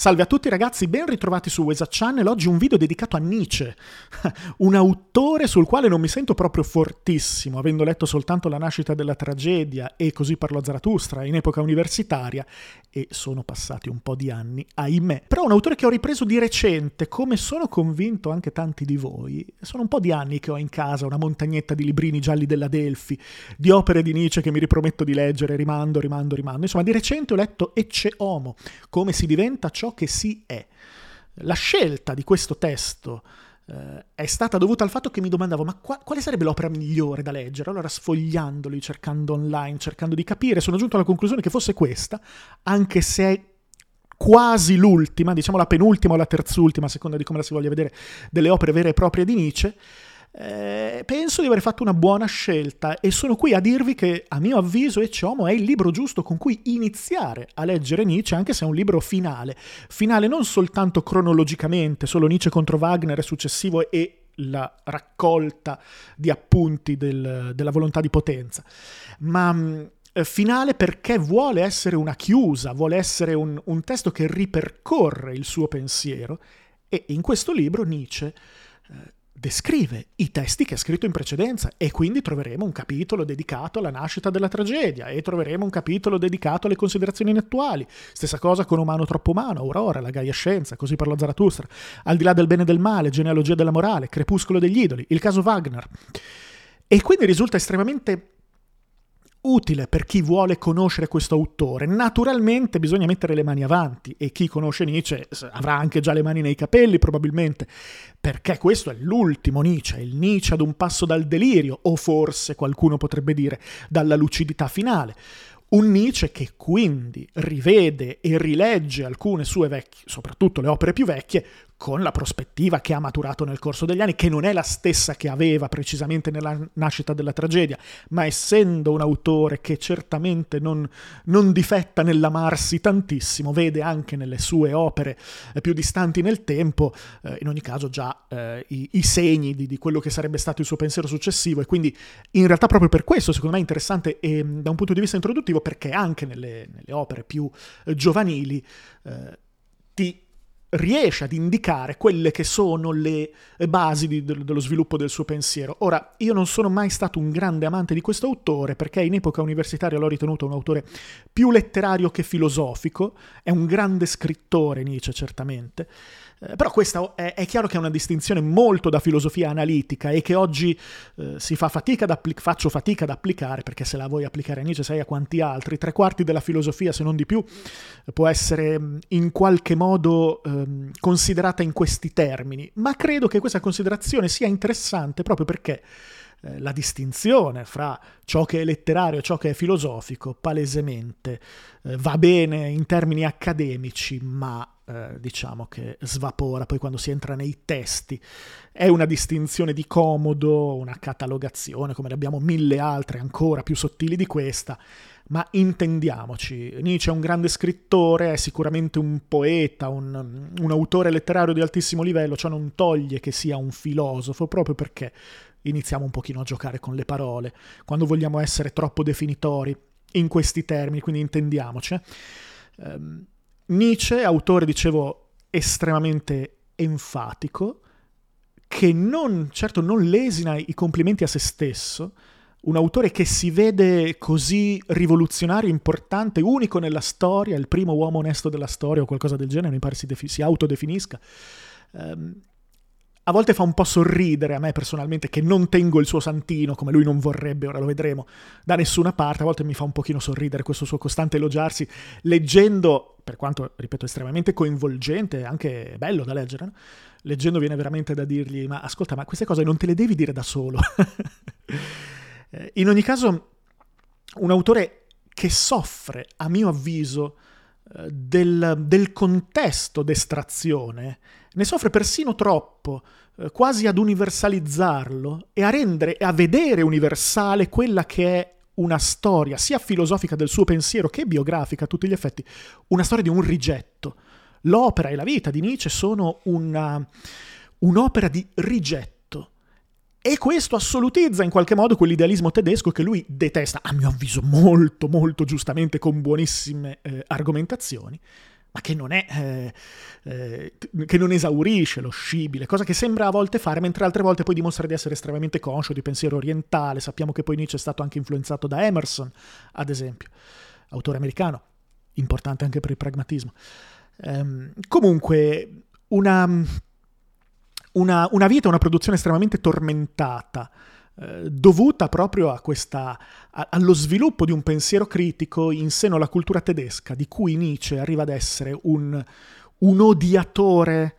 Salve a tutti ragazzi, ben ritrovati su Wesa Channel. Oggi un video dedicato a Nietzsche, un autore sul quale non mi sento proprio fortissimo, avendo letto soltanto La nascita della tragedia e Così parlò Zarathustra in epoca universitaria e sono passati un po' di anni, ahimè. Però un autore che ho ripreso di recente, come sono convinto anche tanti di voi. Sono un po' di anni che ho in casa una montagnetta di librini gialli della Delphi, di opere di Nietzsche che mi riprometto di leggere, rimando, rimando, rimando. Insomma, di recente ho letto Ecce Homo, come si diventa ciò che si è. La scelta di questo testo eh, è stata dovuta al fatto che mi domandavo ma qua, quale sarebbe l'opera migliore da leggere? Allora sfogliandoli, cercando online, cercando di capire, sono giunto alla conclusione che fosse questa, anche se è quasi l'ultima, diciamo la penultima o la terzultima, a seconda di come la si voglia vedere, delle opere vere e proprie di Nietzsche, eh, penso di aver fatto una buona scelta e sono qui a dirvi che a mio avviso Ecce Homo è il libro giusto con cui iniziare a leggere Nietzsche, anche se è un libro finale. Finale non soltanto cronologicamente, solo Nietzsche contro Wagner è successivo e la raccolta di appunti del, della volontà di potenza, ma mm, finale perché vuole essere una chiusa, vuole essere un, un testo che ripercorre il suo pensiero e in questo libro Nietzsche eh, descrive i testi che ha scritto in precedenza e quindi troveremo un capitolo dedicato alla nascita della tragedia e troveremo un capitolo dedicato alle considerazioni attuali. Stessa cosa con Umano troppo umano, Aurora, la Gaia Scienza, così parlò Zarathustra, Al di là del bene e del male, Genealogia della morale, Crepuscolo degli idoli, il caso Wagner. E quindi risulta estremamente utile per chi vuole conoscere questo autore. Naturalmente bisogna mettere le mani avanti e chi conosce Nietzsche avrà anche già le mani nei capelli probabilmente, perché questo è l'ultimo Nietzsche, il Nietzsche ad un passo dal delirio, o forse qualcuno potrebbe dire dalla lucidità finale. Un Nietzsche che quindi rivede e rilegge alcune sue vecchie, soprattutto le opere più vecchie, con la prospettiva che ha maturato nel corso degli anni, che non è la stessa che aveva precisamente nella nascita della tragedia, ma essendo un autore che certamente non, non difetta nell'amarsi tantissimo, vede anche nelle sue opere eh, più distanti nel tempo, eh, in ogni caso già eh, i, i, segni di, di, quello che sarebbe stato il suo pensiero successivo. E quindi in realtà proprio per questo secondo me è interessante e, da un punto di vista introduttivo perché anche nelle, nelle opere più eh, giovanili eh, ti riesce ad indicare quelle che sono le basi di, dello sviluppo del suo pensiero. Ora, io non sono mai stato un grande amante di questo autore perché in epoca universitaria l'ho ritenuto un autore più letterario che filosofico, è un grande scrittore Nietzsche certamente, eh, però questa è, è, chiaro che è una distinzione molto da filosofia analitica e che oggi eh, si fa fatica ad appli- faccio fatica ad applicare, perché se la vuoi applicare a Nietzsche sai a quanti altri, tre quarti della filosofia, se non di più, può essere mm, in qualche modo ehm, considerata in questi termini, ma credo che questa considerazione sia interessante proprio perché eh, la distinzione fra ciò che è letterario e ciò che è filosofico palesemente eh, va bene in termini accademici, ma eh, diciamo che svapora poi quando si entra nei testi. È una distinzione di comodo, una catalogazione, come ne abbiamo mille altre ancora più sottili di questa, ma intendiamoci, Nietzsche è un grande scrittore, è sicuramente un poeta, un, un autore letterario di altissimo livello, ciò non toglie che sia un filosofo, proprio perché iniziamo un pochino a giocare con le parole, quando vogliamo essere troppo definitori in questi termini, quindi intendiamoci. Um, Nietzsche, autore, dicevo, estremamente enfatico, che non, certo non lesina i complimenti a se stesso, un autore che si vede così rivoluzionario, importante, unico nella storia, il primo uomo onesto della storia o qualcosa del genere, mi pare si, defi- si autodefinisca. Um, a volte fa un po' sorridere a me personalmente che non tengo il suo santino come lui non vorrebbe, ora lo vedremo, da nessuna parte, a volte mi fa un pochino sorridere questo suo costante elogiarsi, leggendo, per quanto, ripeto, estremamente coinvolgente, anche bello da leggere, no? leggendo viene veramente da dirgli, ma ascolta, ma queste cose non te le devi dire da solo. Eh, in ogni caso, un autore che soffre, a mio avviso, del, del contesto d'estrazione, ne soffre persino troppo, eh, quasi ad universalizzarlo e a rendere e a vedere universale quella che è una storia sia filosofica del suo pensiero che biografica a tutti gli effetti, una storia di un rigetto. L'opera e la vita di Nietzsche sono una, un'opera di rigetto e questo assolutizza in qualche modo quell'idealismo tedesco che lui detesta, a mio avviso molto molto giustamente con buonissime eh, argomentazioni, ma che non è eh, eh, che non esaurisce lo scibile, cosa che sembra a volte fare, mentre altre volte poi dimostra di essere estremamente conscio di pensiero orientale. Sappiamo che poi Nietzsche è stato anche influenzato da Emerson, ad esempio, autore americano, importante anche per il pragmatismo. Ehm, comunque, una, una, una vita, una produzione estremamente tormentata eh, dovuta proprio questa, allo sviluppo di un pensiero critico in seno alla cultura tedesca, di cui Nietzsche arriva ad essere un, un odiatore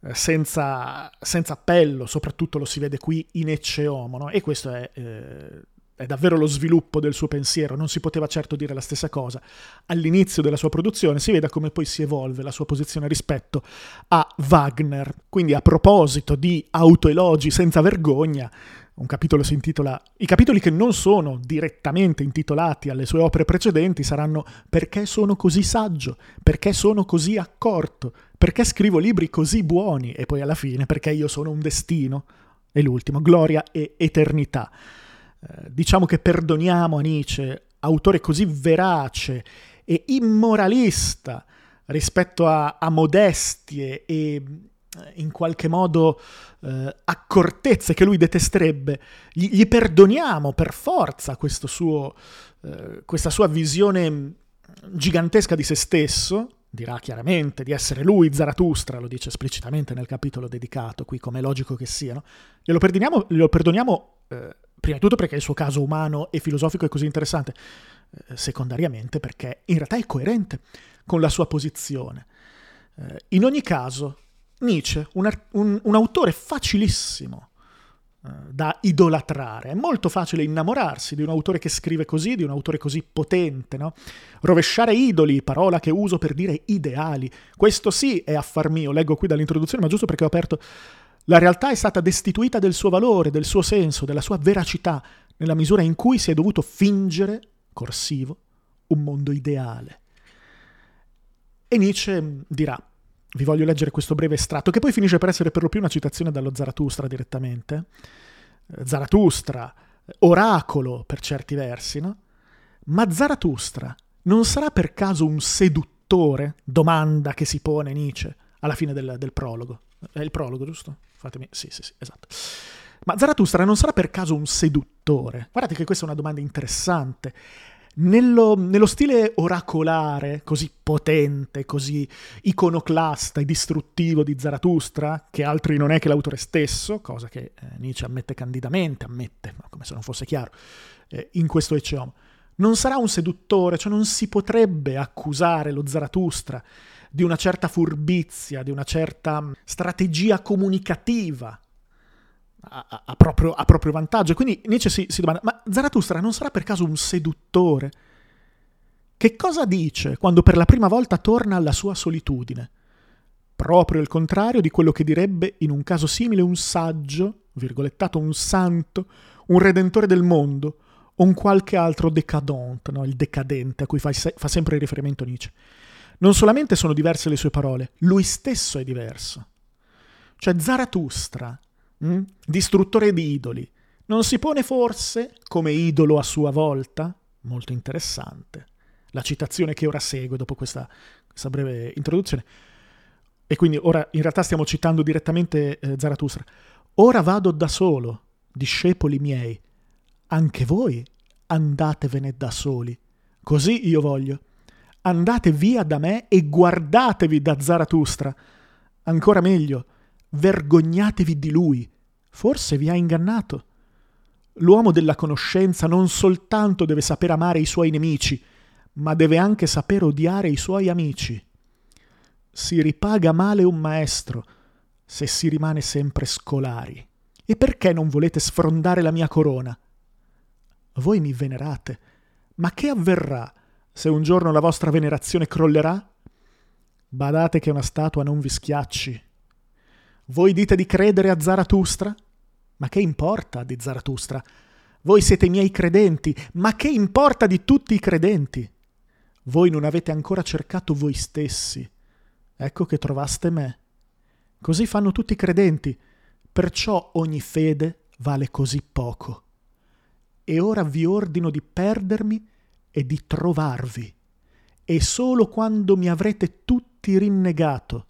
eh, senza, senza, appello, soprattutto lo si vede qui in Ecce Homo, no? e questo è... Eh, è davvero lo sviluppo del suo pensiero, non si poteva certo dire la stessa cosa. All'inizio della sua produzione si vede come poi si evolve la sua posizione rispetto a Wagner. Quindi a proposito di autoelogi senza vergogna, un capitolo si intitola I capitoli che non sono direttamente intitolati alle sue opere precedenti saranno Perché sono così saggio, perché sono così accorto, perché scrivo libri così buoni e poi alla fine perché io sono un destino. E l'ultimo, Gloria e Eternità. Eh, diciamo che perdoniamo a Nietzsche, autore così verace e immoralista rispetto a, a modestie e eh, in qualche modo eh, accortezze che lui detesterebbe, gli, gli perdoniamo per forza suo, eh, questa sua visione gigantesca di se stesso, dirà chiaramente di essere lui Zarathustra, lo dice esplicitamente nel capitolo dedicato, qui come è logico che sia, no? glielo perdoniamo, glielo perdoniamo eh, prima di tutto perché il suo caso umano e filosofico è così interessante, eh, secondariamente perché in realtà è coerente con la sua posizione. Eh, in ogni caso, Nietzsche, un, un, un autore facilissimo eh, da idolatrare. È molto facile innamorarsi di un autore che scrive così, di un autore così potente, no? Rovesciare idoli, parola che uso per dire ideali. Questo sì è affar mio, leggo qui dall'introduzione, ma giusto perché ho aperto... La realtà è stata destituita del suo valore, del suo senso, della sua veracità, nella misura in cui si è dovuto fingere, corsivo, un mondo ideale. E Nietzsche dirà, vi voglio leggere questo breve estratto, che poi finisce per essere per lo più una citazione dallo Zarathustra direttamente. Eh, Zarathustra, oracolo per certi versi, no? Ma Zarathustra non sarà per caso un seduttore? Domanda che si pone Nietzsche alla fine del, del prologo. È il prologo, giusto? Fatemi... Sì, sì, sì, esatto. Ma Zarathustra non sarà per caso un seduttore? Guardate che questa è una domanda interessante. Nello, nello, stile oracolare, così potente, così iconoclasta e distruttivo di Zarathustra, che altri non è che l'autore stesso, cosa che eh, Nietzsche ammette candidamente, ammette, ma come se non fosse chiaro, eh, in questo Ecce Homo, non sarà un seduttore, cioè non si potrebbe accusare lo Zarathustra di una certa furbizia, di una certa mm, strategia comunicativa a, a, proprio, a, proprio, vantaggio. Quindi Nietzsche si, si domanda, ma Zarathustra non sarà per caso un seduttore? Che cosa dice quando per la prima volta torna alla sua solitudine? Proprio il contrario di quello che direbbe in un caso simile un saggio, virgolettato un santo, un redentore del mondo, o un qualche altro decadente, no? il decadente a cui fa, fa sempre riferimento Nietzsche. Non solamente sono diverse le sue parole, lui stesso è diverso. Cioè Zarathustra Mm? Distruttore di idoli. Non si pone forse come idolo a sua volta? Molto interessante. La citazione che ora segue dopo questa, questa breve introduzione. E quindi ora in realtà stiamo citando direttamente eh, Zarathustra. Ora vado da solo, discepoli miei. Anche voi andatevene da soli. Così io voglio. Andate via da me e guardatevi da Zarathustra. Ancora meglio, vergognatevi di lui, forse vi ha ingannato. L'uomo della conoscenza non soltanto deve saper amare i suoi nemici, ma deve anche saper odiare i suoi amici. Si ripaga male un maestro se si rimane sempre scolari. E perché non volete sfrondare la mia corona? Voi mi venerate, ma che avverrà se un giorno la vostra venerazione crollerà? Badate che una statua non vi schiacci voi dite di credere a Zarathustra? Ma che importa di Zarathustra? Voi siete i miei credenti, ma che importa di tutti i credenti? Voi non avete ancora cercato voi stessi. Ecco che trovaste me. Così fanno tutti i credenti, perciò ogni fede vale così poco. E ora vi ordino di perdermi e di trovarvi. E solo quando mi avrete tutti rinnegato,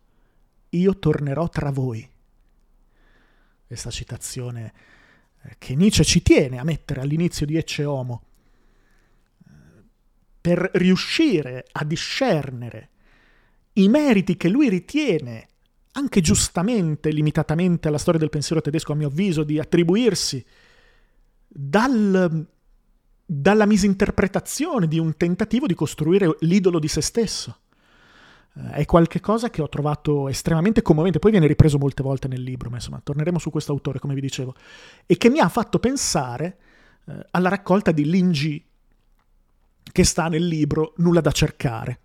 io tornerò tra voi. Questa citazione eh, che Nietzsche ci tiene a mettere all'inizio di Ecce Homo, eh, per riuscire a discernere i meriti che lui ritiene, anche giustamente, limitatamente alla storia del pensiero tedesco, a mio avviso, di attribuirsi dal, dalla misinterpretazione di un tentativo di costruire l'idolo di se stesso. Eh, è qualcosa che ho trovato estremamente commovente, poi viene ripreso molte volte nel libro, ma insomma torneremo su questo autore, come vi dicevo, e che mi ha fatto pensare eh, alla raccolta di Lingi che sta nel libro Nulla da cercare.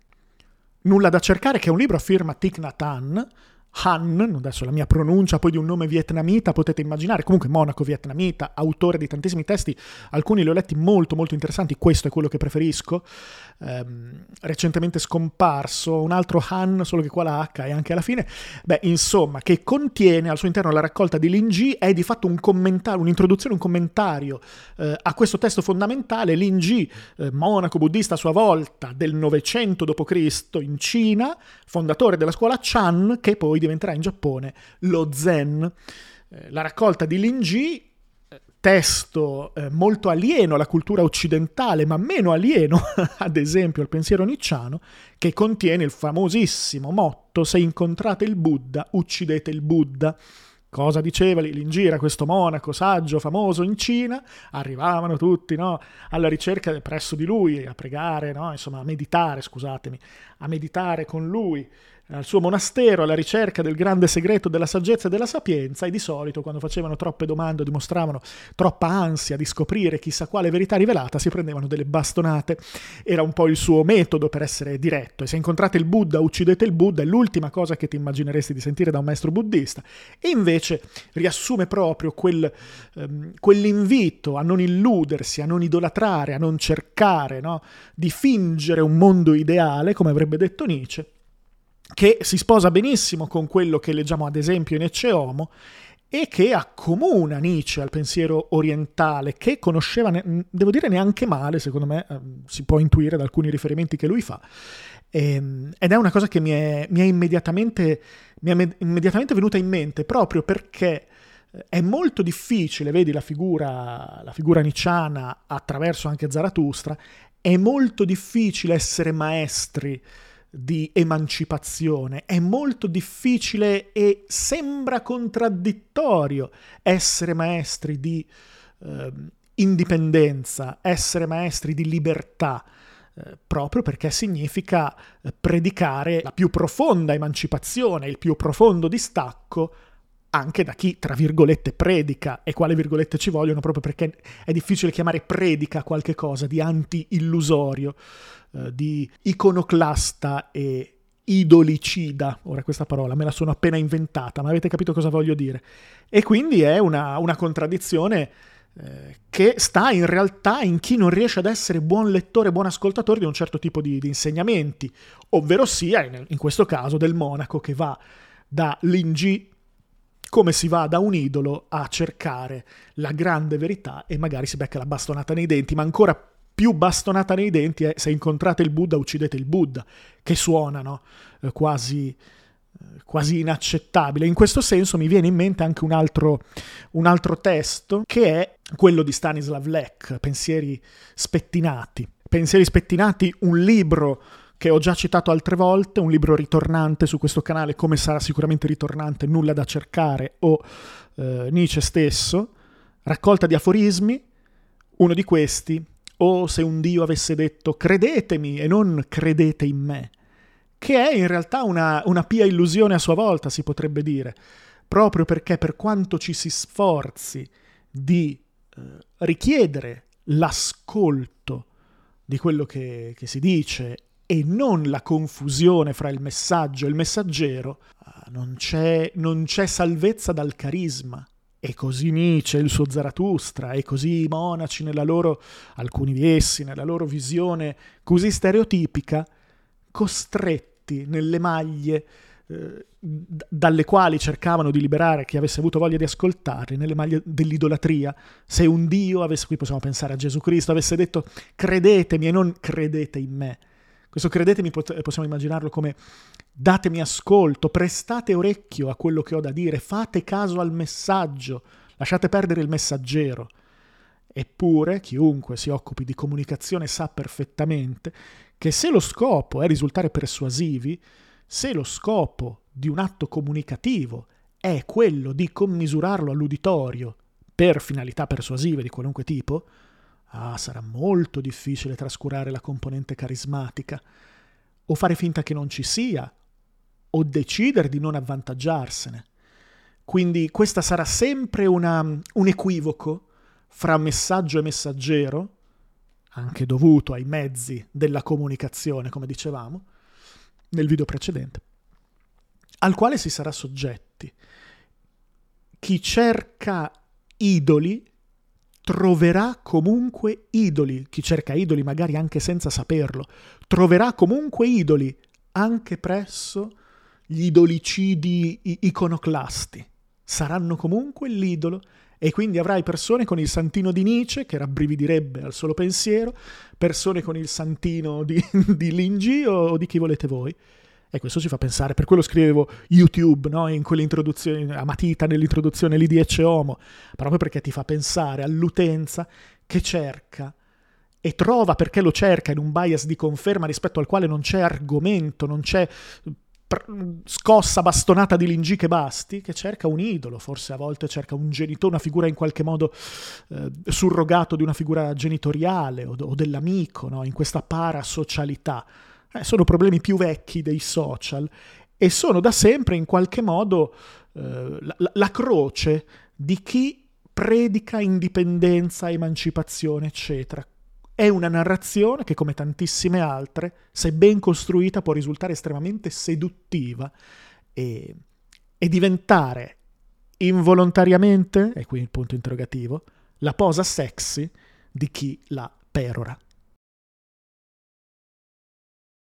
Nulla da cercare, che è un libro a firma Thich Nhat Hanh, Han, adesso la mia pronuncia poi di un nome vietnamita, potete immaginare, comunque monaco vietnamita, autore di tantissimi testi, alcuni li ho letti molto molto interessanti, questo è quello che preferisco, ehm, recentemente scomparso, un altro Han, solo che qua la H è anche alla fine, beh insomma, che contiene al suo interno la raccolta di Linji, è di fatto un commentario, un'introduzione, un commentario eh, a questo testo fondamentale, Linji, eh, monaco buddista a sua volta del 900 d.C. in Cina, fondatore della scuola Chan, che poi diventerà in Giappone lo Zen. Eh, la raccolta di Linji, eh, testo eh, molto alieno alla cultura occidentale, ma meno alieno, ad esempio, al pensiero nicciano, che contiene il famosissimo motto: Se incontrate il Buddha, uccidete il Buddha. Cosa diceva Lingira, questo monaco saggio, famoso in Cina? Arrivavano tutti no, alla ricerca presso di lui, a pregare, no, insomma, a meditare, scusatemi, a meditare con lui al suo monastero alla ricerca del grande segreto della saggezza e della sapienza e di solito quando facevano troppe domande o dimostravano troppa ansia di scoprire chissà quale verità rivelata si prendevano delle bastonate. Era un po' il suo metodo per essere diretto e se incontrate il Buddha uccidete il Buddha è l'ultima cosa che ti immagineresti di sentire da un maestro buddista e invece riassume proprio quel, um, quell'invito a non illudersi, a non idolatrare, a non cercare no? di fingere un mondo ideale come avrebbe detto Nietzsche che si sposa benissimo con quello che leggiamo ad esempio in Ecce Homo e che accomuna Nietzsche al pensiero orientale, che conosceva, devo dire, neanche male, secondo me ehm, si può intuire da alcuni riferimenti che lui fa. Ehm, ed è una cosa che mi è, mi è, immediatamente, mi è immediatamente venuta in mente, proprio perché eh, è molto difficile, vedi la figura, la figura nicciana attraverso anche Zarathustra, è molto difficile essere maestri di emancipazione. È molto difficile e sembra contraddittorio essere maestri di eh, indipendenza, essere maestri di libertà. Eh, proprio perché significa eh, predicare la più profonda emancipazione, il più profondo distacco anche da chi, tra virgolette, predica, e quale virgolette ci vogliono, proprio perché è difficile chiamare predica qualche cosa di anti-illusorio. Eh, di iconoclasta e idolicida, ora questa parola me la sono appena inventata, ma avete capito cosa voglio dire. E quindi è una, una contraddizione eh, che sta in realtà in chi non riesce ad essere buon lettore, buon ascoltatore di un certo tipo di, di insegnamenti, ovvero sia, in, in, questo caso, del monaco che va da Lingi come si va da un idolo a cercare la grande verità e magari si becca la bastonata nei denti, ma ancora più bastonata nei denti è se incontrate il Buddha uccidete il Buddha, che suonano eh, quasi, eh, quasi inaccettabile. In questo senso mi viene in mente anche un altro, un altro testo che è quello di Stanislav Lek, Pensieri spettinati. Pensieri spettinati, un libro che ho già citato altre volte, un libro ritornante su questo canale, come sarà sicuramente ritornante Nulla da cercare o eh, Nietzsche stesso, raccolta di aforismi, uno di questi o se un Dio avesse detto credetemi e non credete in me, che è in realtà una, una pia illusione a sua volta, si potrebbe dire, proprio perché per quanto ci si sforzi di eh, richiedere l'ascolto di quello che, che, si dice e non la confusione fra il messaggio e il messaggero, ah, non c'è, non c'è salvezza dal carisma. E così Nietzsche, il suo Zarathustra, e così i monaci, nella loro, alcuni di essi, nella loro visione così stereotipica, costretti nelle maglie eh, dalle quali cercavano di liberare chi avesse avuto voglia di ascoltare, nelle maglie dell'idolatria. Se un Dio avesse, qui possiamo pensare a Gesù Cristo, avesse detto credetemi e non credete in me, Questo credetemi possiamo immaginarlo come datemi ascolto, prestate orecchio a quello che ho da dire, fate caso al messaggio, lasciate perdere il messaggero. Eppure chiunque si occupi di comunicazione sa perfettamente che se lo scopo è risultare persuasivi, se lo scopo di un atto comunicativo è quello di commisurarlo all'uditorio per finalità persuasive di qualunque tipo, ah, sarà molto difficile trascurare la componente carismatica, o fare finta che non ci sia, o decidere di non avvantaggiarsene. Quindi questa sarà sempre una, un equivoco fra messaggio e messaggero, anche dovuto ai mezzi della comunicazione, come dicevamo nel video precedente, al quale si sarà soggetti. Chi cerca idoli troverà comunque idoli, chi cerca idoli magari anche senza saperlo, troverà comunque idoli anche presso gli idolicidi iconoclasti. Saranno comunque l'idolo e quindi avrai persone con il santino di Nietzsche, che rabbrividirebbe al solo pensiero, persone con il santino di, di Lingi o, o di chi volete voi. E questo ci fa pensare, per quello scrivevo YouTube, no? in quell'introduzione, a matita nell'introduzione lì di Ecce Homo, proprio perché ti fa pensare all'utenza che cerca e trova perché lo cerca in un bias di conferma rispetto al quale non c'è argomento, non c'è scossa bastonata di Lingi che basti, che cerca un idolo, forse a volte cerca un genitore, una figura in qualche modo eh, surrogato di una figura genitoriale o, o dell'amico, no? in questa parasocialità. Eh, sono problemi più vecchi dei social e sono da sempre in qualche modo eh, la, la croce di chi predica indipendenza, emancipazione, eccetera. È una narrazione che, come tantissime altre, se ben costruita, può risultare estremamente seduttiva e, e diventare involontariamente, e qui il punto interrogativo, la posa sexy di chi la perora.